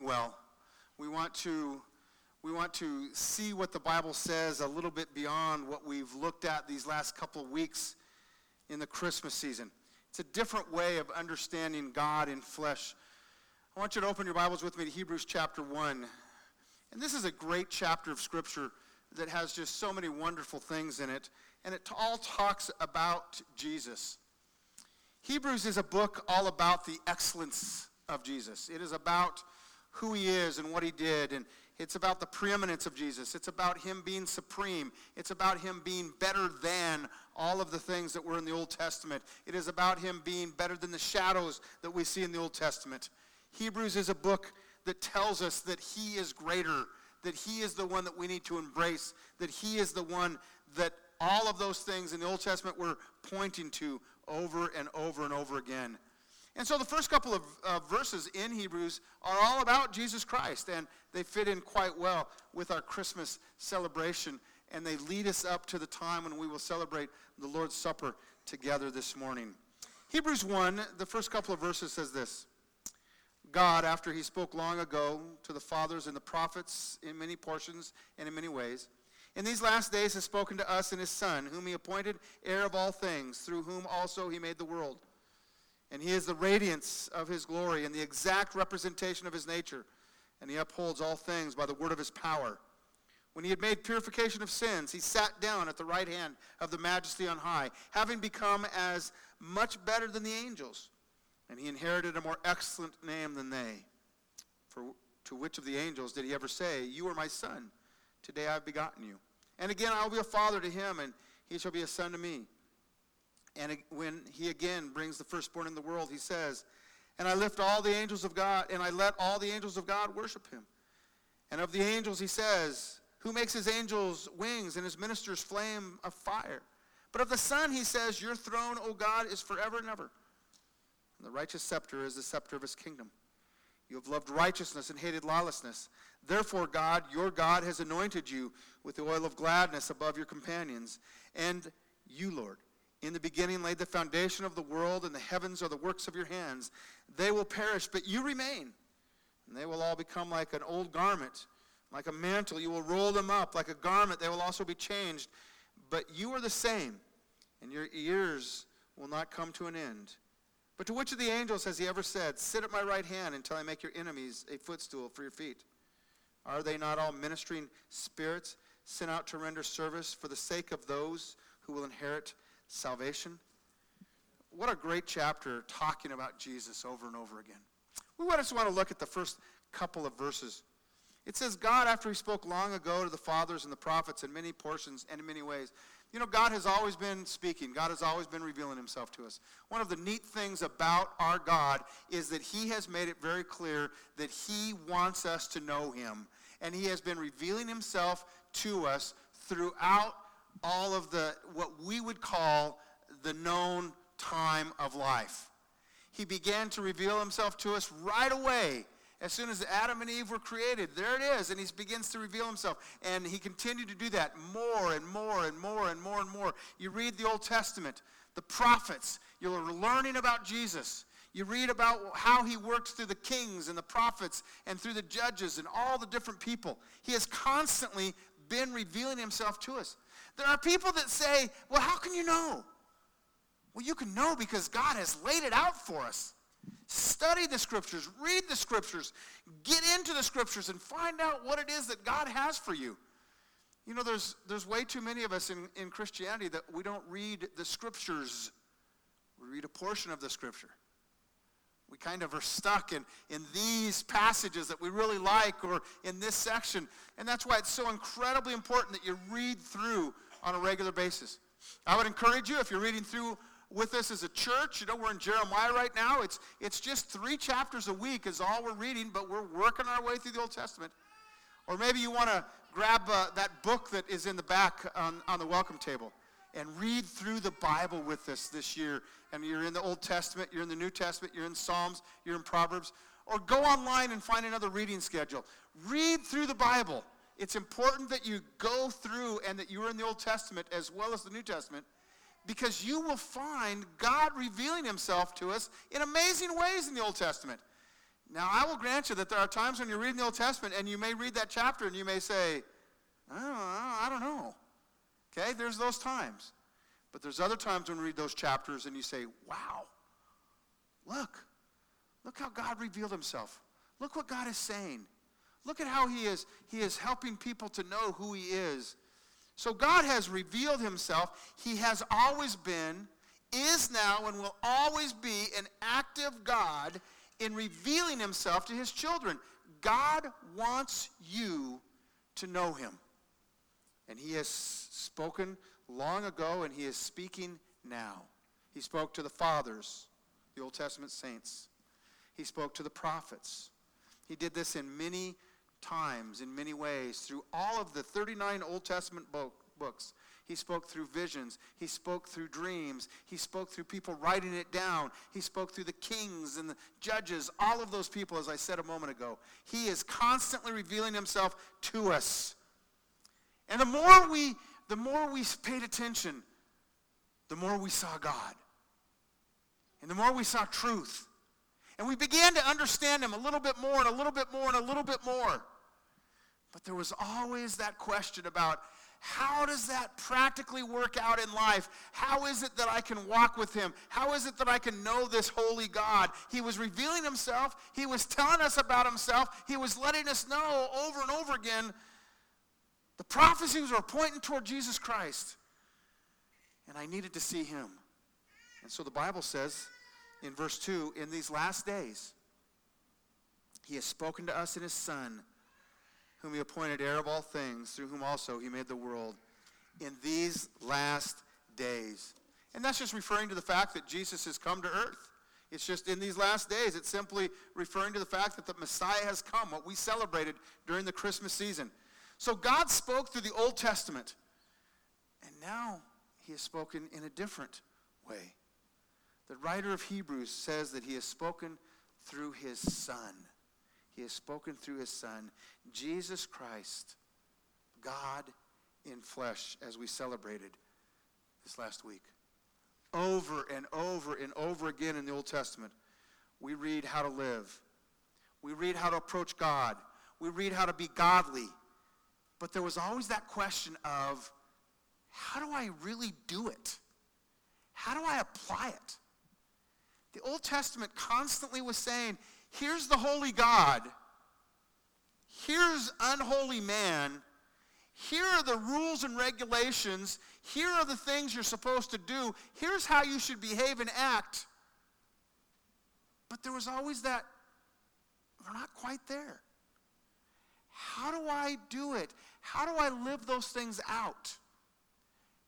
well. We want to we want to see what the Bible says a little bit beyond what we've looked at these last couple of weeks in the Christmas season. It's a different way of understanding God in flesh. I want you to open your Bibles with me to Hebrews chapter 1. And this is a great chapter of Scripture that has just so many wonderful things in it. And it all talks about Jesus. Hebrews is a book all about the excellence of Jesus. It is about who he is and what he did. And it's about the preeminence of Jesus. It's about him being supreme. It's about him being better than all of the things that were in the Old Testament. It is about him being better than the shadows that we see in the Old Testament. Hebrews is a book that tells us that he is greater, that he is the one that we need to embrace, that he is the one that all of those things in the Old Testament were pointing to over and over and over again. And so the first couple of uh, verses in Hebrews are all about Jesus Christ, and they fit in quite well with our Christmas celebration, and they lead us up to the time when we will celebrate the Lord's Supper together this morning. Hebrews 1, the first couple of verses says this God, after he spoke long ago to the fathers and the prophets in many portions and in many ways, in these last days has spoken to us in his Son, whom he appointed heir of all things, through whom also he made the world. And he is the radiance of his glory and the exact representation of his nature. And he upholds all things by the word of his power. When he had made purification of sins, he sat down at the right hand of the majesty on high, having become as much better than the angels. And he inherited a more excellent name than they. For to which of the angels did he ever say, You are my son? Today I have begotten you. And again I will be a father to him, and he shall be a son to me. And when he again brings the firstborn in the world, he says, And I lift all the angels of God, and I let all the angels of God worship him. And of the angels, he says, Who makes his angels wings and his ministers flame of fire? But of the Son, he says, Your throne, O God, is forever and ever. And the righteous scepter is the scepter of his kingdom. You have loved righteousness and hated lawlessness. Therefore, God, your God, has anointed you with the oil of gladness above your companions. And you, Lord, in the beginning laid the foundation of the world, and the heavens are the works of your hands. They will perish, but you remain. And they will all become like an old garment, like a mantle. You will roll them up like a garment. They will also be changed. But you are the same, and your years will not come to an end. But to which of the angels has he ever said, Sit at my right hand until I make your enemies a footstool for your feet? Are they not all ministering spirits sent out to render service for the sake of those who will inherit salvation. What a great chapter talking about Jesus over and over again. We just want to look at the first couple of verses. It says, God, after he spoke long ago to the fathers and the prophets in many portions and in many ways, you know, God has always been speaking. God has always been revealing himself to us. One of the neat things about our God is that he has made it very clear that he wants us to know him. And he has been revealing himself to us throughout all of the, what we would call the known time of life. He began to reveal himself to us right away. As soon as Adam and Eve were created, there it is, and he begins to reveal himself. And he continued to do that more and more and more and more and more. You read the Old Testament, the prophets, you're learning about Jesus. You read about how he works through the kings and the prophets and through the judges and all the different people. He has constantly been revealing himself to us. There are people that say, well, how can you know? Well, you can know because God has laid it out for us. Study the scriptures, read the scriptures, get into the scriptures, and find out what it is that God has for you. You know, there's, there's way too many of us in, in Christianity that we don't read the scriptures. We read a portion of the scripture. We kind of are stuck in, in these passages that we really like or in this section. And that's why it's so incredibly important that you read through on a regular basis. I would encourage you, if you're reading through with us as a church, you know, we're in Jeremiah right now. It's, it's just three chapters a week is all we're reading, but we're working our way through the Old Testament. Or maybe you want to grab uh, that book that is in the back on, on the welcome table and read through the Bible with us this year. And you're in the Old Testament, you're in the New Testament, you're in Psalms, you're in Proverbs. Or go online and find another reading schedule. Read through the Bible. It's important that you go through and that you are in the Old Testament as well as the New Testament because you will find God revealing himself to us in amazing ways in the Old Testament. Now, I will grant you that there are times when you're reading the Old Testament and you may read that chapter and you may say, I don't know. I don't know. Okay, there's those times. But there's other times when you read those chapters and you say, wow, look, look how God revealed himself. Look what God is saying. Look at how he is, he is helping people to know who he is. So God has revealed himself. He has always been, is now, and will always be an active God in revealing himself to his children. God wants you to know him. And he has spoken long ago, and he is speaking now. He spoke to the fathers, the Old Testament saints. He spoke to the prophets. He did this in many times, in many ways, through all of the 39 Old Testament books. He spoke through visions. He spoke through dreams. He spoke through people writing it down. He spoke through the kings and the judges, all of those people, as I said a moment ago. He is constantly revealing himself to us. And the more we, the more we paid attention, the more we saw God. And the more we saw truth. And we began to understand him a little bit more and a little bit more and a little bit more. But there was always that question about how does that practically work out in life? How is it that I can walk with him? How is it that I can know this holy God? He was revealing himself. He was telling us about himself. He was letting us know over and over again the prophecies were pointing toward Jesus Christ. And I needed to see him. And so the Bible says in verse 2 in these last days, he has spoken to us in his Son, whom he appointed heir of all things, through whom also he made the world, in these last days. And that's just referring to the fact that Jesus has come to earth. It's just in these last days, it's simply referring to the fact that the Messiah has come, what we celebrated during the Christmas season. So God spoke through the Old Testament, and now he has spoken in a different way. The writer of Hebrews says that he has spoken through his Son. He has spoken through his Son, Jesus Christ, God in flesh, as we celebrated this last week. Over and over and over again in the Old Testament, we read how to live. We read how to approach God. We read how to be godly. But there was always that question of how do I really do it? How do I apply it? The Old Testament constantly was saying, here's the holy God, here's unholy man, here are the rules and regulations, here are the things you're supposed to do, here's how you should behave and act. But there was always that, we're not quite there. How do I do it? How do I live those things out?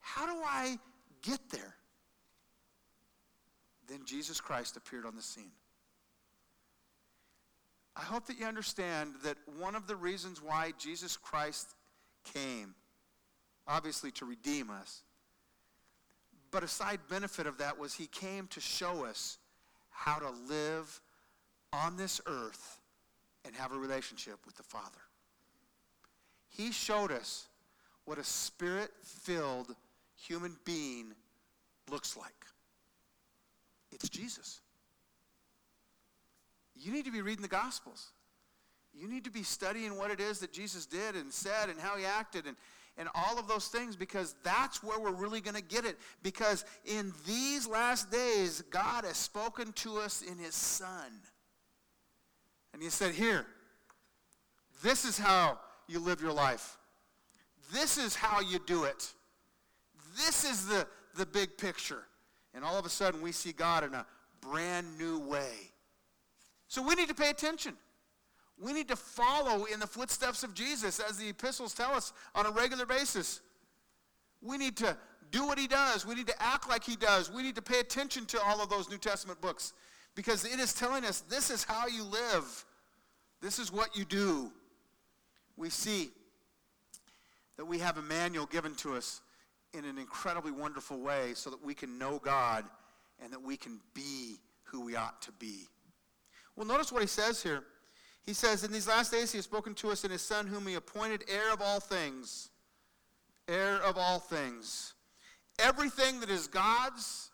How do I get there? Then Jesus Christ appeared on the scene. I hope that you understand that one of the reasons why Jesus Christ came, obviously to redeem us, but a side benefit of that was he came to show us how to live on this earth and have a relationship with the Father. He showed us what a spirit filled human being looks like. It's Jesus. You need to be reading the Gospels. You need to be studying what it is that Jesus did and said and how he acted and, and all of those things because that's where we're really going to get it. Because in these last days, God has spoken to us in his Son. And he said, Here, this is how you live your life. This is how you do it. This is the, the big picture. And all of a sudden, we see God in a brand new way. So we need to pay attention. We need to follow in the footsteps of Jesus, as the epistles tell us on a regular basis. We need to do what he does. We need to act like he does. We need to pay attention to all of those New Testament books because it is telling us this is how you live, this is what you do we see that we have a manual given to us in an incredibly wonderful way so that we can know God and that we can be who we ought to be. Well, notice what he says here. He says, In these last days he has spoken to us in his Son, whom he appointed heir of all things. Heir of all things. Everything that is God's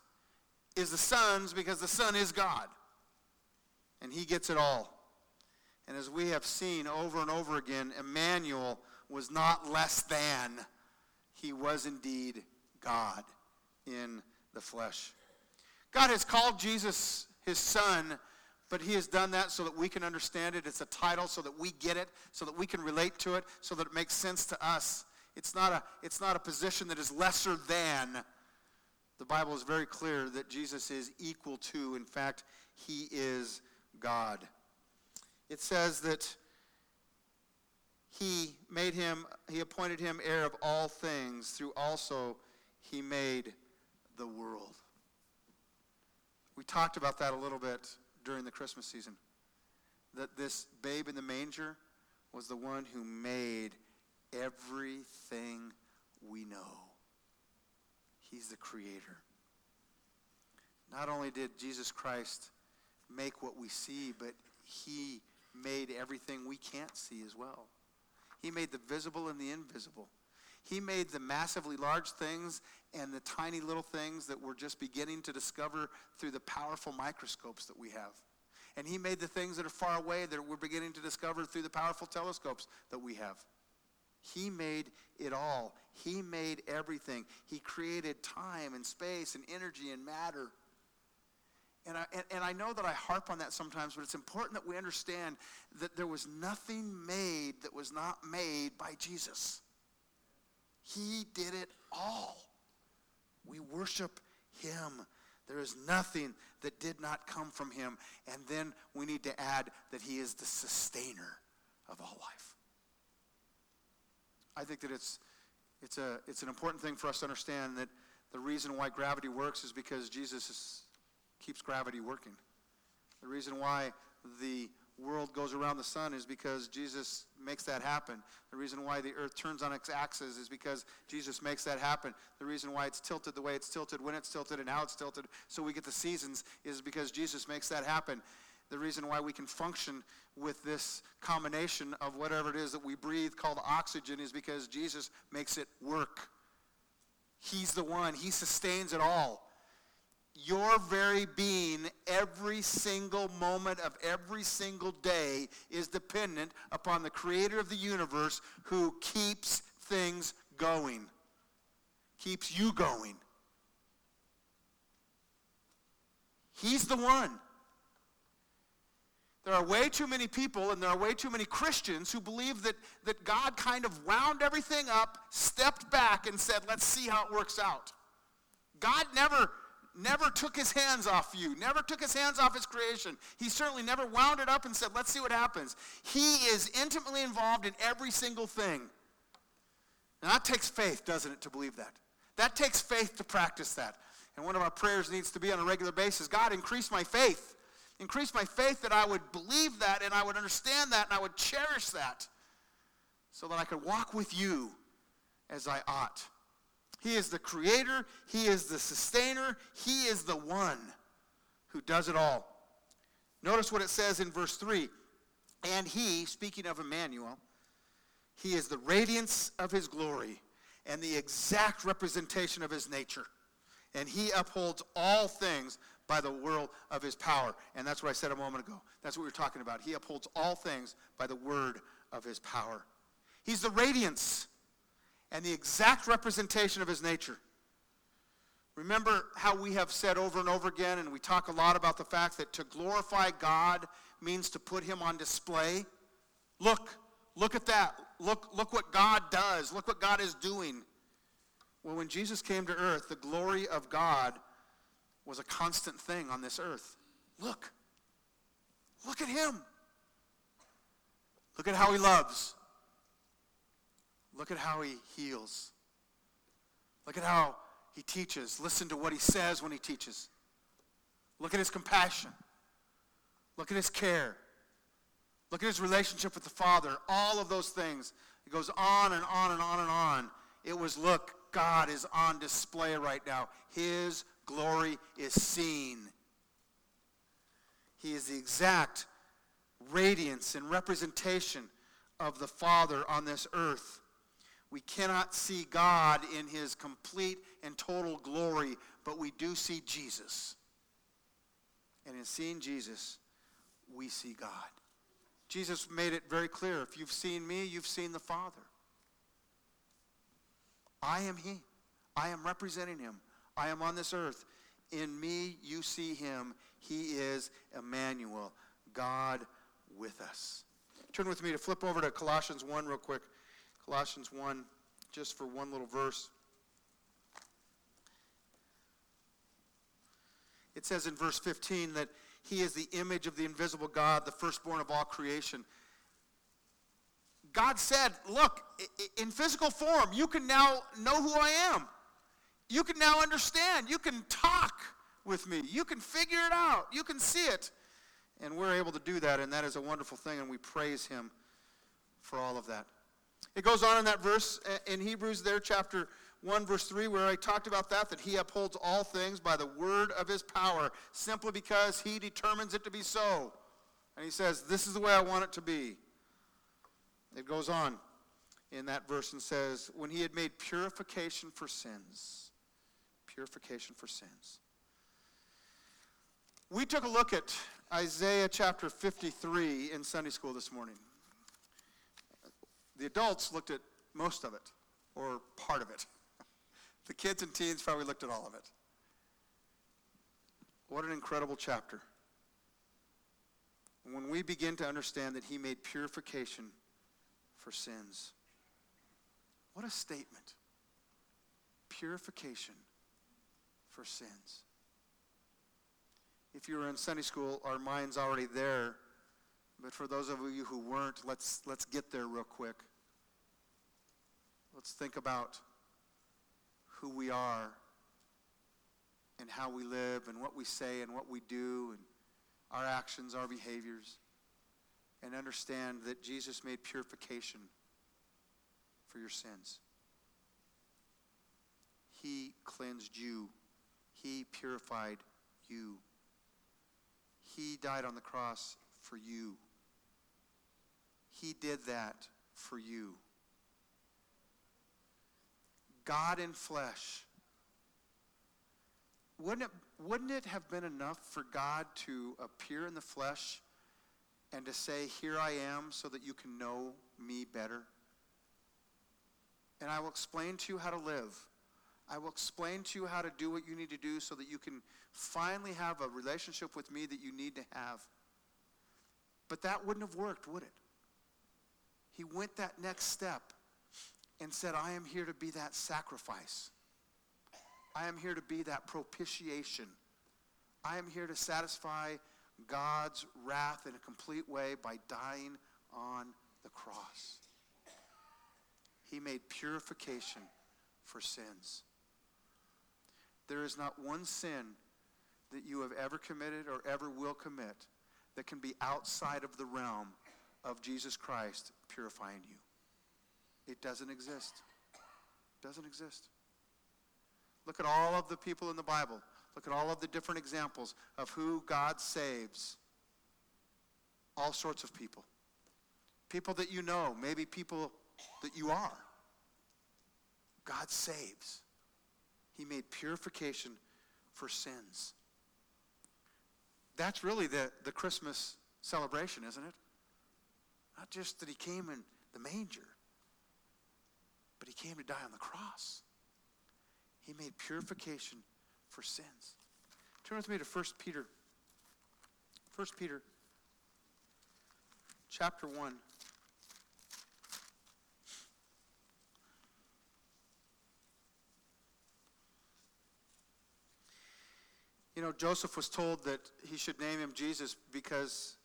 is the Son's because the Son is God. And he gets it all. And as we have seen over and over again, Emmanuel was not less than. He was indeed God in the flesh. God has called Jesus his son, but he has done that so that we can understand it. It's a title so that we get it, so that we can relate to it, so that it makes sense to us. It's not a, it's not a position that is lesser than. The Bible is very clear that Jesus is equal to, in fact, he is God. It says that he made him, he appointed him heir of all things, through also he made the world. We talked about that a little bit during the Christmas season. That this babe in the manger was the one who made everything we know. He's the creator. Not only did Jesus Christ make what we see, but he made everything we can't see as well. He made the visible and the invisible. He made the massively large things and the tiny little things that we're just beginning to discover through the powerful microscopes that we have. And he made the things that are far away that we're beginning to discover through the powerful telescopes that we have. He made it all. He made everything. He created time and space and energy and matter. And I, and, and I know that I harp on that sometimes, but it's important that we understand that there was nothing made that was not made by Jesus. He did it all. We worship him. There is nothing that did not come from him. And then we need to add that he is the sustainer of all life. I think that it's, it's, a, it's an important thing for us to understand that the reason why gravity works is because Jesus is, keeps gravity working. The reason why the world goes around the sun is because Jesus makes that happen. The reason why the earth turns on its axis is because Jesus makes that happen. The reason why it's tilted the way it's tilted, when it's tilted, and how it's tilted, so we get the seasons, is because Jesus makes that happen. The reason why we can function with this combination of whatever it is that we breathe called oxygen is because Jesus makes it work. He's the one, He sustains it all your very being every single moment of every single day is dependent upon the creator of the universe who keeps things going, keeps you going. He's the one. There are way too many people and there are way too many Christians who believe that, that God kind of wound everything up, stepped back, and said, let's see how it works out. God never never took his hands off you, never took his hands off his creation. He certainly never wound it up and said, let's see what happens. He is intimately involved in every single thing. Now, that takes faith, doesn't it, to believe that? That takes faith to practice that. And one of our prayers needs to be on a regular basis God, increase my faith. Increase my faith that I would believe that and I would understand that and I would cherish that so that I could walk with you as I ought. He is the creator, He is the sustainer, He is the one who does it all. Notice what it says in verse 3. And He, speaking of Emmanuel, He is the radiance of His glory and the exact representation of His nature. And He upholds all things by the word of His power. And that's what I said a moment ago. That's what we were talking about. He upholds all things by the word of His power. He's the radiance and the exact representation of his nature. Remember how we have said over and over again, and we talk a lot about the fact that to glorify God means to put him on display. Look, look at that. Look, look what God does. Look what God is doing. Well, when Jesus came to earth, the glory of God was a constant thing on this earth. Look. Look at him. Look at how he loves. Look at how he heals. Look at how he teaches. Listen to what he says when he teaches. Look at his compassion. Look at his care. Look at his relationship with the Father. All of those things. It goes on and on and on and on. It was, look, God is on display right now. His glory is seen. He is the exact radiance and representation of the Father on this earth. We cannot see God in his complete and total glory, but we do see Jesus. And in seeing Jesus, we see God. Jesus made it very clear if you've seen me, you've seen the Father. I am He. I am representing Him. I am on this earth. In me, you see Him. He is Emmanuel, God with us. Turn with me to flip over to Colossians 1 real quick. Colossians 1, just for one little verse. It says in verse 15 that he is the image of the invisible God, the firstborn of all creation. God said, Look, in physical form, you can now know who I am. You can now understand. You can talk with me. You can figure it out. You can see it. And we're able to do that, and that is a wonderful thing, and we praise Him for all of that. It goes on in that verse uh, in Hebrews, there, chapter 1, verse 3, where I talked about that, that He upholds all things by the word of His power, simply because He determines it to be so. And He says, This is the way I want it to be. It goes on in that verse and says, When He had made purification for sins, purification for sins. We took a look at Isaiah chapter 53 in Sunday school this morning. The adults looked at most of it, or part of it. The kids and teens probably looked at all of it. What an incredible chapter. When we begin to understand that he made purification for sins, what a statement. Purification for sins. If you were in Sunday school, our mind's already there. But for those of you who weren't, let's, let's get there real quick. Let's think about who we are and how we live and what we say and what we do and our actions, our behaviors, and understand that Jesus made purification for your sins. He cleansed you. He purified you. He died on the cross for you. He did that for you. God in flesh. Wouldn't it, wouldn't it have been enough for God to appear in the flesh and to say, Here I am, so that you can know me better? And I will explain to you how to live. I will explain to you how to do what you need to do so that you can finally have a relationship with me that you need to have. But that wouldn't have worked, would it? He went that next step and said, I am here to be that sacrifice. I am here to be that propitiation. I am here to satisfy God's wrath in a complete way by dying on the cross. He made purification for sins. There is not one sin that you have ever committed or ever will commit that can be outside of the realm of Jesus Christ purifying you. It doesn't exist. It doesn't exist. Look at all of the people in the Bible. Look at all of the different examples of who God saves. All sorts of people. People that you know, maybe people that you are. God saves. He made purification for sins. That's really the, the Christmas celebration, isn't it? Not just that he came in the manger, he came to die on the cross. He made purification for sins. Turn with me to 1 Peter. 1 Peter chapter 1. You know, Joseph was told that he should name him Jesus because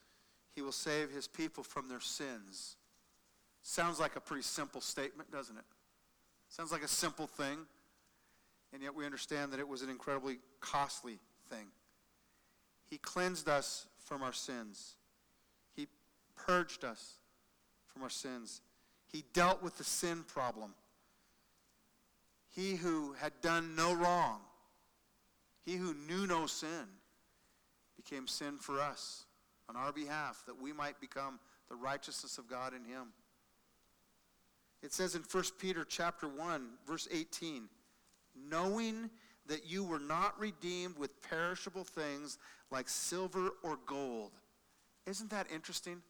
he will save his people from their sins. Sounds like a pretty simple statement, doesn't it? Sounds like a simple thing, and yet we understand that it was an incredibly costly thing. He cleansed us from our sins. He purged us from our sins. He dealt with the sin problem. He who had done no wrong he who knew no sin became sin for us on our behalf that we might become the righteousness of God in him. It says in 1 Peter chapter 1 verse 18, knowing that you were not redeemed with perishable things like silver or gold. Isn't that interesting?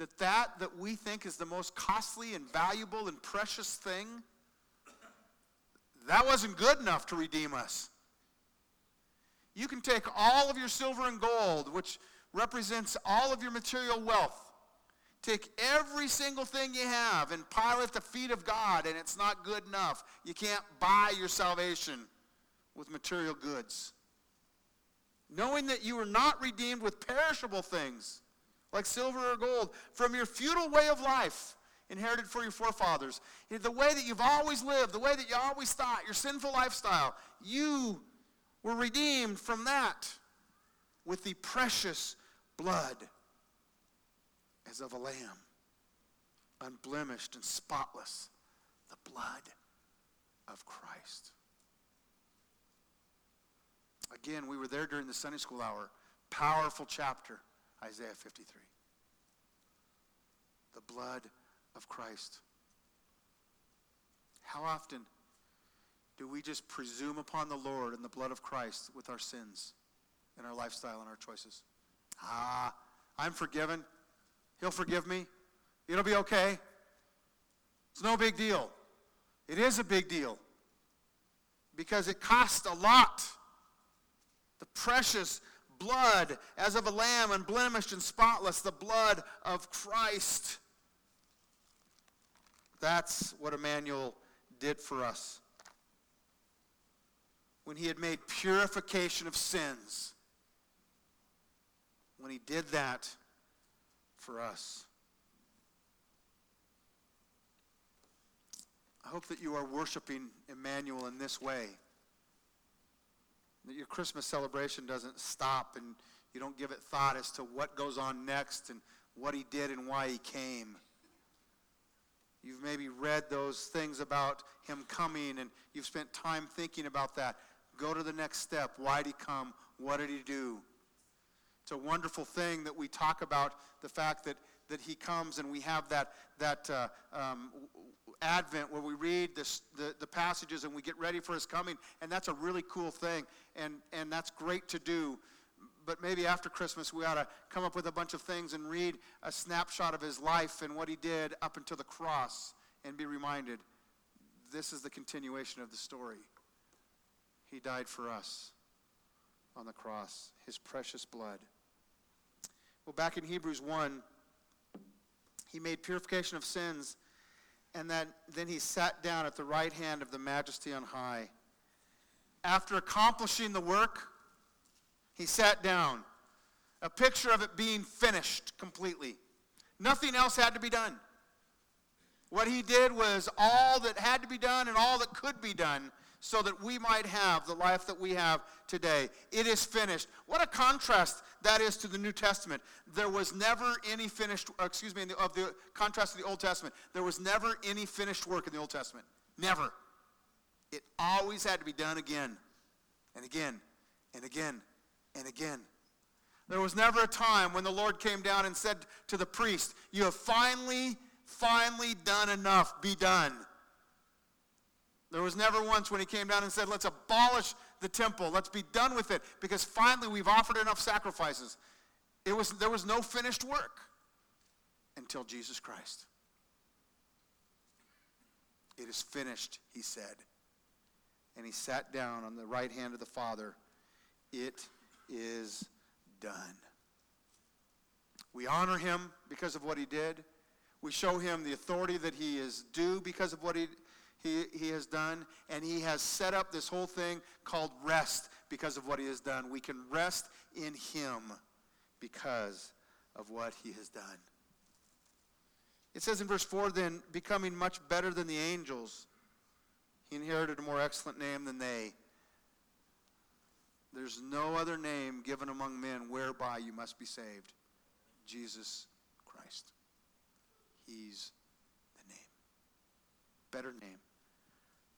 that that that we think is the most costly and valuable and precious thing, that wasn't good enough to redeem us. You can take all of your silver and gold, which represents all of your material wealth, take every single thing you have and pile it at the feet of God, and it's not good enough. You can't buy your salvation with material goods. Knowing that you were not redeemed with perishable things like silver or gold from your futile way of life inherited for your forefathers. The way that you've always lived, the way that you always thought, your sinful lifestyle, you were redeemed from that with the precious blood as of a lamb, unblemished and spotless, the blood of Christ. Again, we were there during the Sunday school hour. Powerful chapter, Isaiah 53. The blood of Christ. How often do we just presume upon the Lord and the blood of Christ with our sins and our lifestyle and our choices? Ah, I'm forgiven. He'll forgive me. It'll be okay. It's no big deal. It is a big deal because it cost a lot. The precious blood as of a lamb, unblemished and spotless, the blood of Christ. That's what Emmanuel did for us. When he had made purification of sins, when he did that for us. I hope that you are worshiping Emmanuel in this way. That your Christmas celebration doesn't stop and you don't give it thought as to what goes on next and what he did and why he came. You've maybe read those things about him coming and you've spent time thinking about that. Go to the next step. Why did he come? What did he do? It's a wonderful thing that we talk about the fact that, that he comes and we have that, that uh, um, Advent where we read this, the, the passages and we get ready for his coming. And that's a really cool thing. And, and that's great to do. But maybe after Christmas, we ought to come up with a bunch of things and read a snapshot of his life and what he did up until the cross and be reminded this is the continuation of the story. He died for us on the cross, his precious blood. Well, back in Hebrews 1, he made purification of sins, and then, then he sat down at the right hand of the majesty on high. After accomplishing the work, he sat down. A picture of it being finished completely. Nothing else had to be done. What he did was all that had to be done and all that could be done so that we might have the life that we have today. It is finished. What a contrast that is to the New Testament. There was never any finished, uh, excuse me, of the contrast to the Old Testament. There was never any finished work in the Old Testament. Never. It always had to be done again and again and again and again. There was never a time when the Lord came down and said to the priest, You have finally, finally done enough. Be done. There was never once when he came down and said, let's abolish the temple. Let's be done with it because finally we've offered enough sacrifices. It was, there was no finished work until Jesus Christ. It is finished, he said. And he sat down on the right hand of the Father. It is done. We honor him because of what he did. We show him the authority that he is due because of what he he, he has done, and he has set up this whole thing called rest because of what he has done. We can rest in him because of what he has done. It says in verse 4 then, becoming much better than the angels, he inherited a more excellent name than they. There's no other name given among men whereby you must be saved. Jesus Christ. He's the name. Better name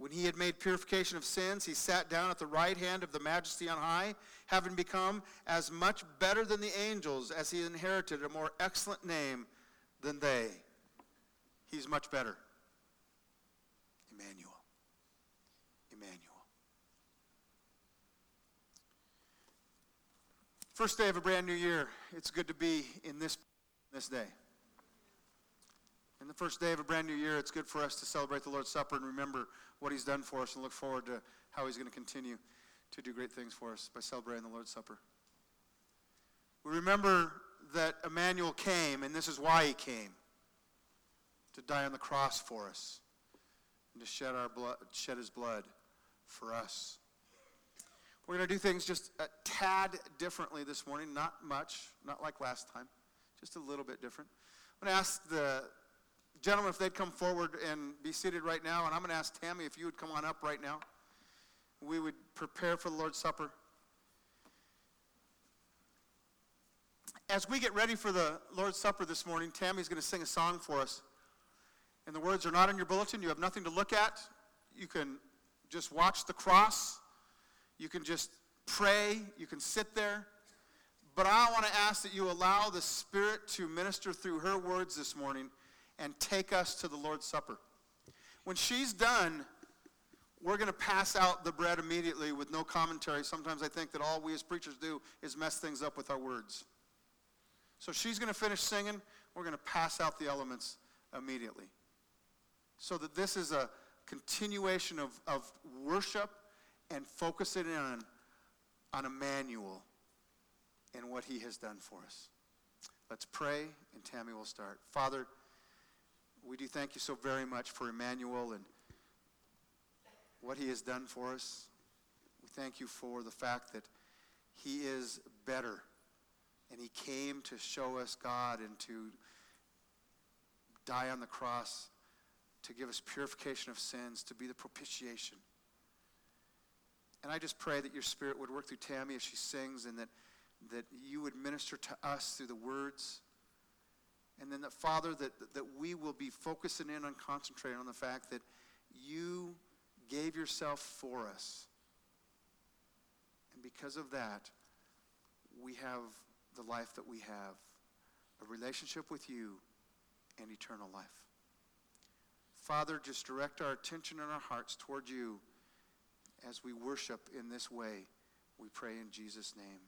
When he had made purification of sins, he sat down at the right hand of the majesty on high, having become as much better than the angels as he inherited a more excellent name than they. He's much better. Emmanuel. Emmanuel. First day of a brand new year. It's good to be in this, this day. In the first day of a brand new year, it's good for us to celebrate the Lord's Supper and remember what He's done for us and look forward to how He's going to continue to do great things for us by celebrating the Lord's Supper. We remember that Emmanuel came, and this is why He came to die on the cross for us and to shed, our blood, shed His blood for us. We're going to do things just a tad differently this morning, not much, not like last time, just a little bit different. I'm going to ask the Gentlemen, if they'd come forward and be seated right now, and I'm going to ask Tammy if you would come on up right now. We would prepare for the Lord's Supper. As we get ready for the Lord's Supper this morning, Tammy's going to sing a song for us. And the words are not in your bulletin. You have nothing to look at. You can just watch the cross. You can just pray. You can sit there. But I want to ask that you allow the Spirit to minister through her words this morning and take us to the Lord's Supper. When she's done, we're going to pass out the bread immediately with no commentary. Sometimes I think that all we as preachers do is mess things up with our words. So she's going to finish singing. We're going to pass out the elements immediately. So that this is a continuation of, of worship and focusing in on, on Emmanuel and what he has done for us. Let's pray, and Tammy will start. Father, we do thank you so very much for Emmanuel and what he has done for us. We thank you for the fact that he is better and he came to show us God and to die on the cross to give us purification of sins, to be the propitiation. And I just pray that your spirit would work through Tammy as she sings and that, that you would minister to us through the words and then that, Father, that, that we will be focusing in on concentrating on the fact that you gave yourself for us. And because of that, we have the life that we have a relationship with you and eternal life. Father, just direct our attention and our hearts toward you as we worship in this way. We pray in Jesus' name.